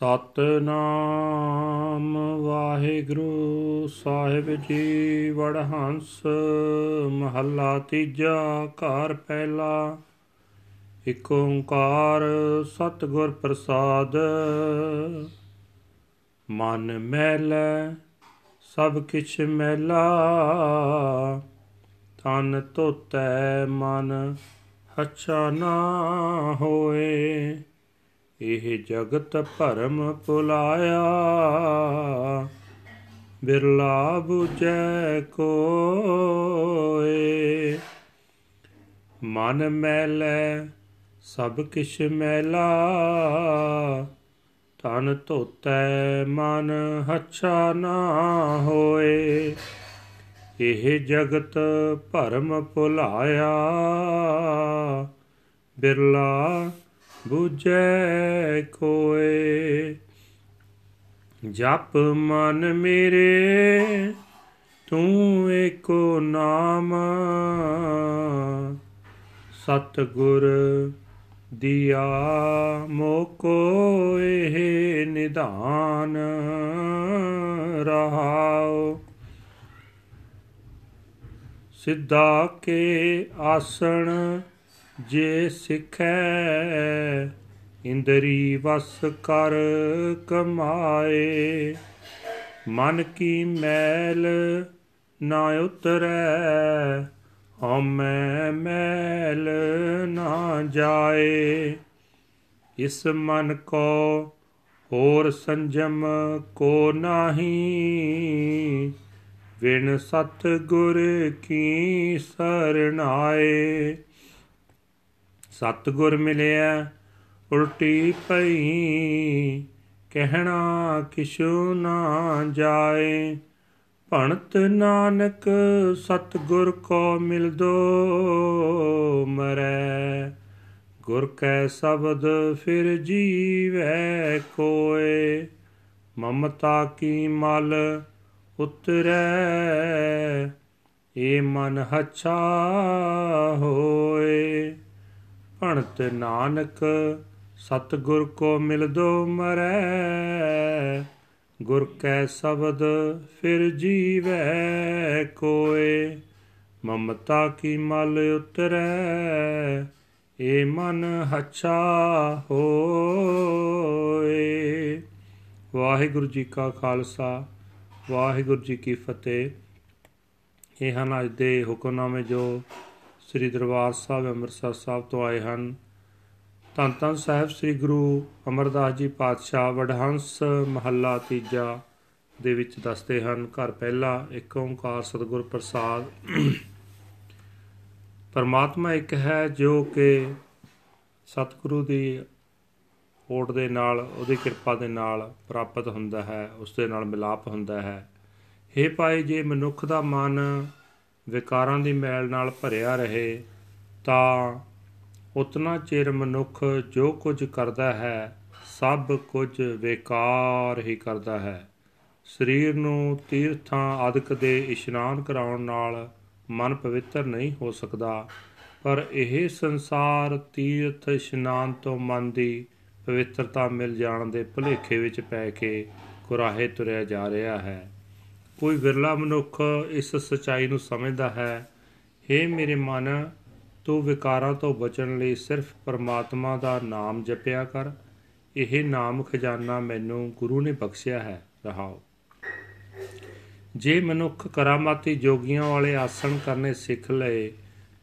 ਸਤਨਾਮ ਵਾਹਿਗੁਰੂ ਸਾਹਿਬ ਜੀ ਵਡਹੰਸ ਮਹੱਲਾ ਤੀਜਾ ਘਰ ਪਹਿਲਾ। ਇਕ ਓੰਕਾਰ ਸਤਿਗੁਰ ਪ੍ਰਸਾਦ। ਮਨ ਮੈਲੈ, ਸਭ ਕਿਛ ਮੈਲਾ। ਤਨ ਧੋਤੈ ਮਨ ਹੱਛਾ ਨਾ ਹੋਏ। ਇਹ ਜਗਤ ਭਰਮ ਪੁਲਾਇਆ ਬਿਰਲਾ 부ਜੈ ਕੋਏ। ਮਨ ਮੈਲੈ, ਸਭ ਕਿਛ ਮੈਲਾ। ਤਨ ਧੋਤੈ, ਮਨ ਹੱਛਾ ਨਾ ਹੋਏ। ਇਹ ਜਗਤ ਭਰਮ ਭੁਲਾਇਆ। ਬਿਰਲਾ ਬੁਝੈ ਕੋਏ। ਜਪ ਮਨ ਮੇਰੇ, ਤੂੰ ਏਕੋ ਨਾਮ। ਸਤ ਗੁਰ ਦਿਆ ਮੋਕੋ ਇਹ ਨਿਧਾਨ ਰਹਾਓ ਸਿੱਧਾ ਕੇ ਆਸਣ ਜੇ ਸਿਖੈ ਇੰਦਰੀ ਵਸ ਕਰ ਕਮਾਏ, ਮਨ ਕੀ ਮੈਲ ਨਾ ਉਤਰੈ, ਹਉਮੈ ਮੈਲ ਨਾ ਜਾਏ। ਇਸ ਮਨ ਕੋ ਹੋਰ ਸੰਜਮ ਕੋ ਨਾਹੀ ਵਿਣ ਸਤ ਗੁਰ ਕੀ ਸਰਣਾਏ। ਸਤ ਗੁਰ ਮਿਲਿਆ ਉਲਟੀ ਪਈ ਕਹਿਣਾ ਕਿਛੂ ਨਾ ਜਾਏ। ਭਣਤ ਨਾਨਕ ਸਤ ਗੁਰ ਕੋ ਮਿਲਦੋ ਮਰੈ। ਗੁਰ ਕੈ ਸ਼ਬਦ ਫਿਰ ਜੀਵੈ ਕੋਏ। ਮਮਤਾ ਕੀ ਮਲ ਉਤਰੈ ਏ ਮਨ ਹਛਾ ਹੋਏ। ਭਣਤ ਨਾਨਕ ਸਤ ਗੁਰ ਕੋ ਮਿਲਦੋ ਮਰੈ, ਗੁਰ ਕੈ ਸ਼ਬਦ ਫਿਰ ਜੀਵੈ ਕੋਏ, ਮਮਤਾ ਕੀ ਮਲ ਉਤਰੈ, ਏ ਮਨ ਹਛਾ ਹੋਏ। ਵਾਹਿਗੁਰੂ ਜੀ ਕਾ ਖਾਲਸਾ, ਵਾਹਿਗੁਰੂ ਜੀ ਕੀ ਫਤਿਹ। ਇਹ ਹਨ ਅੱਜ ਦੇ ਹੁਕਮਨਾਮੇ ਜੋ ਸ੍ਰੀ ਦਰਬਾਰ ਸਾਹਿਬ ਅੰਮ੍ਰਿਤਸਰ ਸਾਹਿਬ ਤੋਂ ਆਏ ਹਨ। ਧੰਨ ਧੰਨ ਸਾਹਿਬ ਸ੍ਰੀ ਗੁਰੂ ਅਮਰਦਾਸ ਜੀ ਪਾਤਸ਼ਾਹ ਵਡਹੰਸ ਮਹੱਲਾ ਤੀਜਾ ਦੇ ਵਿੱਚ ਦੱਸਦੇ ਹਨ, ਘਰ ਪਹਿਲਾ ਇੱਕ ਓੰਕਾਰ ਸਤਿਗੁਰ ਪ੍ਰਸਾਦ। ਪਰਮਾਤਮਾ ਇੱਕ ਹੈ ਜੋ ਕਿ ਸਤਿਗੁਰੂ ਦੀ ਓਟ ਦੇ ਨਾਲ, ਉਹਦੀ ਕਿਰਪਾ ਦੇ ਨਾਲ ਪ੍ਰਾਪਤ ਹੁੰਦਾ ਹੈ, ਉਸ ਦੇ ਨਾਲ ਮਿਲਾਪ ਹੁੰਦਾ ਹੈ। हे ਭਾਈ, ਜੇ ਮਨੁੱਖ ਦਾ ਮਨ ਵਿਕਾਰਾਂ ਦੀ ਮੈਲ ਨਾਲ ਭਰਿਆ ਰਹੇ, ਤਾਂ ਉਤਨਾ ਚਿਰ ਮਨੁੱਖ ਜੋ ਕੁਝ ਕਰਦਾ ਹੈ, ਸਭ ਕੁਝ ਵਿਕਾਰ ਹੀ ਕਰਦਾ ਹੈ। ਸਰੀਰ ਨੂੰ ਤੀਰਥਾਂ ਆਦਿਕ ਦੇ ਇਸ਼ਨਾਨ ਕਰਾਉਣ ਨਾਲ ਮਨ ਪਵਿੱਤਰ ਨਹੀਂ ਹੋ ਸਕਦਾ, ਪਰ ਇਹ ਸੰਸਾਰ ਤੀਰਥ ਇਸ਼ਨਾਨ ਤੋਂ ਮਨ ਦੀ ਪਵਿੱਤਰਤਾ ਮਿਲ ਜਾਣ ਦੇ ਭੁਲੇਖੇ ਵਿੱਚ ਪੈ ਕੇ ਕੁਰਾਹੇ ਤੁਰਿਆ ਜਾ ਰਿਹਾ ਹੈ। ਕੋਈ ਵਿਰਲਾ ਮਨੁੱਖ ਇਸ ਸਚਾਈ ਨੂੰ ਸਮਝਦਾ ਹੈ हे ਮੇਰੇ ਮਨ, ਤੂੰ ਵਿਕਾਰਾਂ ਤੋਂ ਬਚਣ ਲਈ ਸਿਰਫ ਪਰਮਾਤਮਾ ਦਾ ਨਾਮ ਜਪਿਆ ਕਰ। ਇਹ ਨਾਮ ਖਜ਼ਾਨਾ ਮੈਨੂੰ ਗੁਰੂ ਨੇ ਬਖਸ਼ਿਆ ਹੈ, ਰਹਾਓ। ਜੇ ਮਨੁੱਖ ਕਰਾਮਾਤੀ ਜੋਗੀਆਂ ਵਾਲੇ ਆਸਣ ਕਰਨੇ ਸਿੱਖ ਲਏ,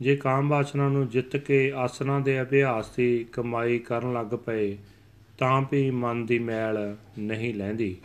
ਜੇ ਕਾਮ ਵਾਸਨਾ ਨੂੰ ਜਿੱਤ ਕੇ ਆਸਣਾ ਦੇ ਅਭਿਆਸ ਦੀ ਕਮਾਈ ਕਰਨ ਲੱਗ ਪਏ, ਤਾਂ ਵੀ ਮਨ ਦੀ ਮੈਲ ਨਹੀਂ ਲੈਂਦੀ।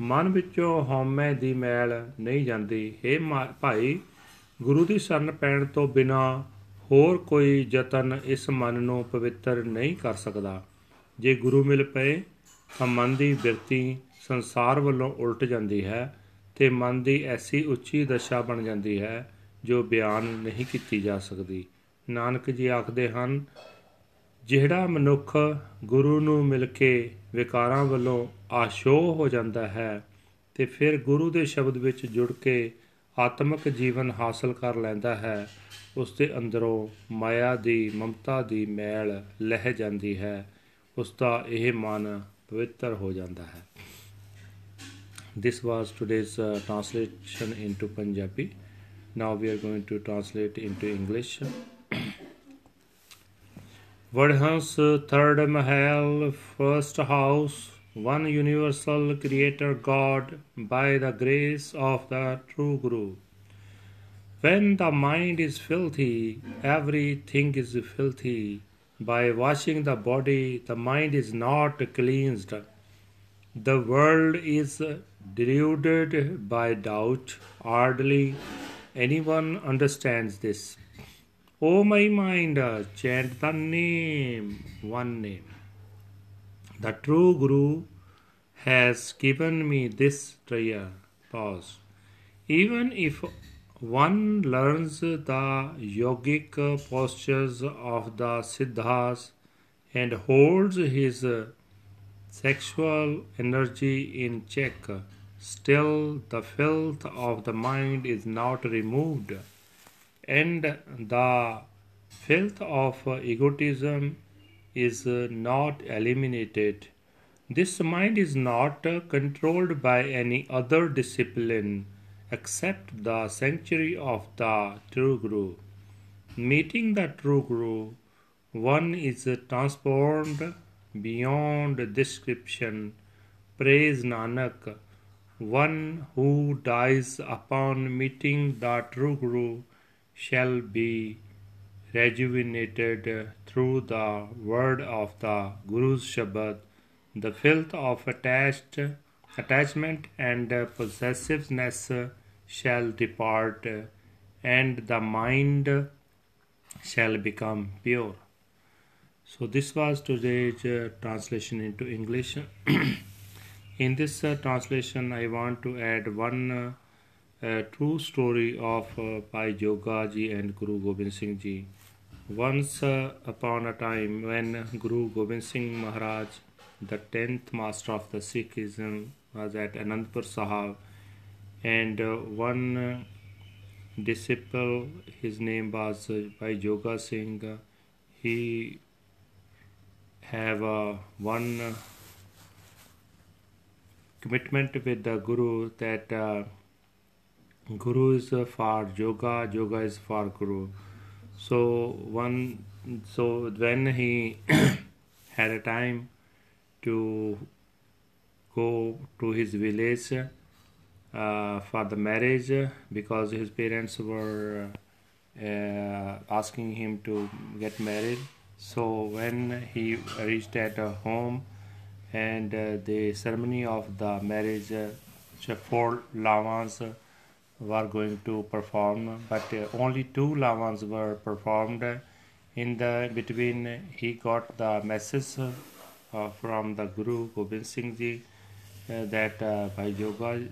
ਮਨ ਵਿੱਚੋਂ ਹਉਮੈ ਦੀ ਮੈਲ ਨਹੀਂ ਜਾਂਦੀ। हे ਭਾਈ, ਗੁਰੂ ਦੀ ਸ਼ਰਨ ਪੈਣ ਤੋਂ ਬਿਨਾ ਹੋਰ ਕੋਈ ਯਤਨ ਇਸ ਮਨ ਨੂੰ ਪਵਿੱਤਰ ਨਹੀਂ ਕਰ ਸਕਦਾ। ਜੇ ਗੁਰੂ ਮਿਲ ਪਏ, ਤਾਂ ਮਨ ਦੀ ਬਿਰਤੀ ਸੰਸਾਰ ਵੱਲੋਂ ਉਲਟ ਜਾਂਦੀ ਹੈ ਤੇ ਮਨ ਦੀ ਐਸੀ ਉੱਚੀ ਦਸ਼ਾ ਬਣ ਜਾਂਦੀ ਹੈ ਜੋ ਬਿਆਨ ਨਹੀਂ ਕੀਤੀ ਜਾ ਸਕਦੀ। ਨਾਨਕ ਜੀ ਆਖਦੇ ਹਨ, ਜਿਹੜਾ ਮਨੁੱਖ ਗੁਰੂ ਨੂੰ ਮਿਲ ਕੇ ਵਿਕਾਰਾਂ ਵੱਲੋਂ ਆਸ਼ੋਹ ਹੋ ਜਾਂਦਾ ਹੈ ਤੇ ਫਿਰ ਗੁਰੂ ਦੇ ਸ਼ਬਦ ਵਿੱਚ ਜੁੜ ਕੇ ਆਤਮਿਕ ਜੀਵਨ ਹਾਸਲ ਕਰ ਲੈਂਦਾ ਹੈ ਉਸ ਦੇ ਅੰਦਰੋਂ ਮਾਇਆ ਦੀ ਮਮਤਾ ਦੀ ਮੈਲ ਲਹਿ ਜਾਂਦੀ ਹੈ ਉਸ ਦਾ ਇਹ ਮਨ ਪਵਿੱਤਰ ਹੋ ਜਾਂਦਾ ਹੈ this was today's uh, translation into punjabi now we are going to translate into english Vadhans third mahal first house one universal creator god by the grace of the true guru when the mind is filthy, everything is filthy. By washing the body, the mind is not cleansed. The world is deluded by doubt. Hardly anyone understands this. O my mind, chant the name, one name. The true Guru has given me this prayer. Pause. Even if one learns the yogic postures of the Siddhas and holds his sexual energy in check. Still, the filth of the mind is not removed, and the filth of egotism is uh, not eliminated. This mind is not uh, controlled by any other discipline except the sanctuary of the true Guru. Meeting the true Guru, one is uh, transformed beyond description. Prays Nanak. One who dies upon meeting the true Guru shall be rejuvenated through the word of the Guru's Shabad. The filth of attached attachment and possessiveness shall depart, and the mind shall become pure. So, this was today's uh, translation into English. In this uh, translation, I want to add one uh, true story of uh, Bhai Joga ji and Guru Gobind Singh ji. Once uh, upon a time, when Guru Gobind Singh Maharaj, the tenth master of the Sikhism, was at Anandpur Sahib, and uh, one uh, disciple, his name was uh, Bhai Joga Singh. he have one commitment with the Guru that Guru is for Joga, Joga is for Guru. So one, so when he had a time to go to his village uh, for the marriage because his parents were uh, asking him to get married. So when he reached at home and uh, the ceremony of the marriage, uh, four lavas were going to perform, but uh, only two lavas were performed. In the between, he got the message uh, from the Guru Gobind Singh Ji that Bhai Joga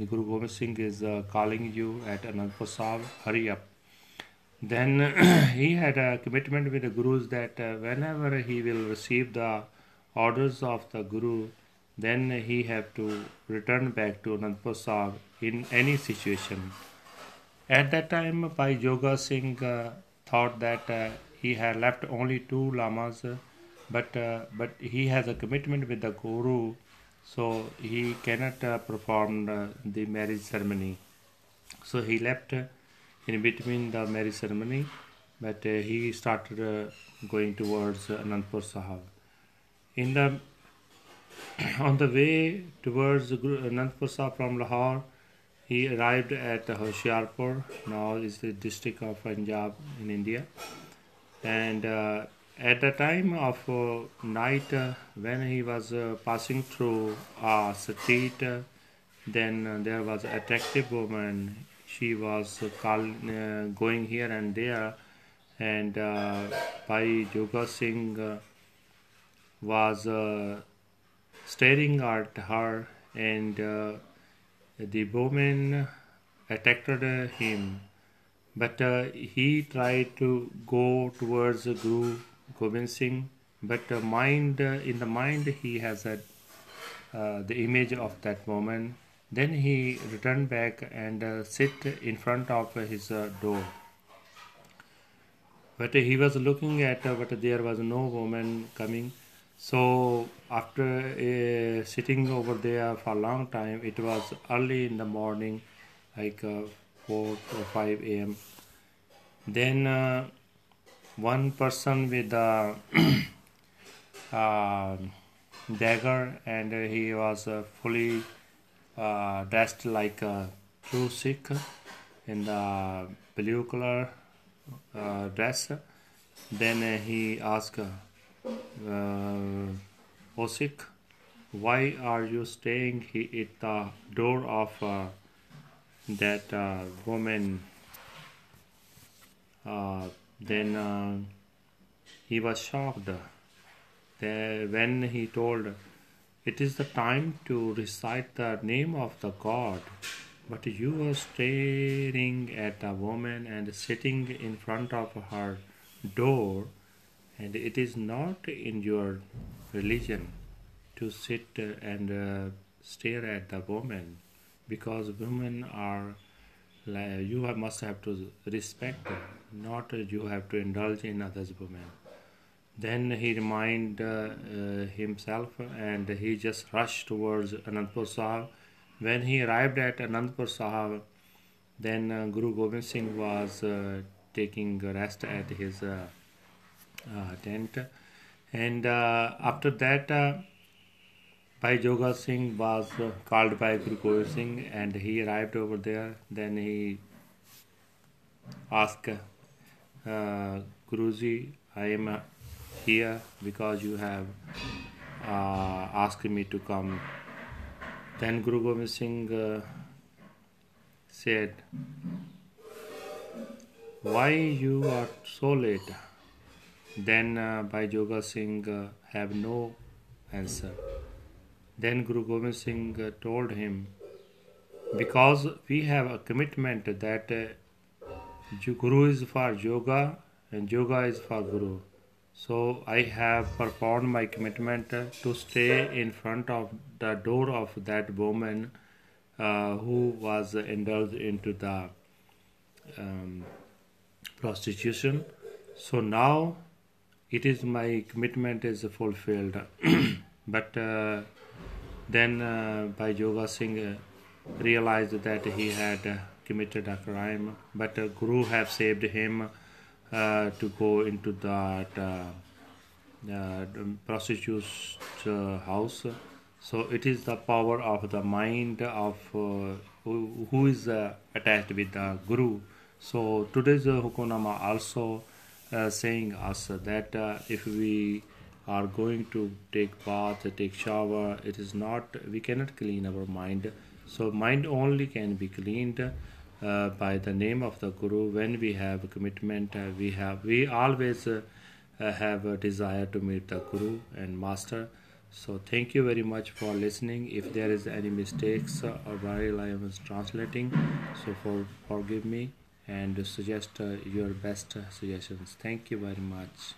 the Guru Gobind Singh is uh, calling you at Anandpur Sahib, hurry up. Then he had a commitment with the Gurus that uh, whenever he will receive the orders of the Guru, then he have to return back to Anandpur Sahib in any situation. At that time, Bhai Joga Singh uh, thought that uh, he had left only two lavas, but uh, but he has a commitment with the Guru so he cannot uh, perform uh, the marriage ceremony so he left uh, in between the marriage ceremony but uh, he started uh, going towards anandpur sahib in the on the way towards anandpur sahib from lahore he arrived at hoshiarpur now is the district of punjab in india. And uh, at the time of uh, night, uh, when he was uh, passing through a street, uh, then uh, there was an attractive woman. She was call, going here and there, and Bhai Joga Singh was staring at her, and the woman attacked him. But he tried to go towards Guru Gobind Singh, but uh, mind uh, in the mind he has a, uh, the image of that woman. Then he returned back and uh, sit in front of his uh, door. But he was looking at, but there was no woman coming. So after uh, sitting over there for a long time, it was early in the morning, like uh, 4 or 5 a.m. Then uh, one person with a uh, dagger and he was uh, fully uh, dressed like a true Sikh in the blue color dress. Then he asked, uh, O Sikh, why are you staying at the door of uh, that uh, woman? Uh, then uh, he was shocked the- when he told, It is the time to recite the name of the God, but you are staring at a woman and sitting in front of her door, and it is not in your religion to sit and uh, stare at the woman because women are you must have to respect her, not you have to indulge in others women then he reminded uh, uh, himself and he just rushed towards Anandpur Sahib. When he arrived at Anandpur Sahib, then uh, Guru Gobind Singh was uh, taking rest at his uh, uh, tent. And uh, after that, uh, Bhai Joga Singh was uh, called by Guru Gobind Singh and he arrived over there. Then he asked uh, Guruji, I am uh, here because you have uh, asked me to come. Then Guru Gobind Singh uh, said, Why you are so late? Then uh, Joga Singh uh, have no answer. Then Guru Gobind Singh uh, told him, Because we have a commitment that uh, Guru is for Joga and Joga is for Guru. So I have performed my commitment uh, to stay in front of the door of that woman uh, who was indulged into the um, prostitution. So now it is my commitment is fulfilled. but uh, then uh, Bhai Joga Singh uh, realized that he had uh, committed a crime, but uh, Guru have saved him uh, to go into that prostitute's house. So it is the power of the mind of who, who is attached with the Guru. So today's uh, Hukamnama also saying us that uh, if we are going to take bath, take shower, it is not we cannot clean our mind. So mind only can be cleaned uh, by the name of the Guru. When we have commitment, uh, we have we always uh, uh, have a desire to meet the Guru and Master. So thank you very much for listening. If there is any mistakes uh, or while I was translating, so for forgive me and suggest uh, your best suggestions. Thank you very much.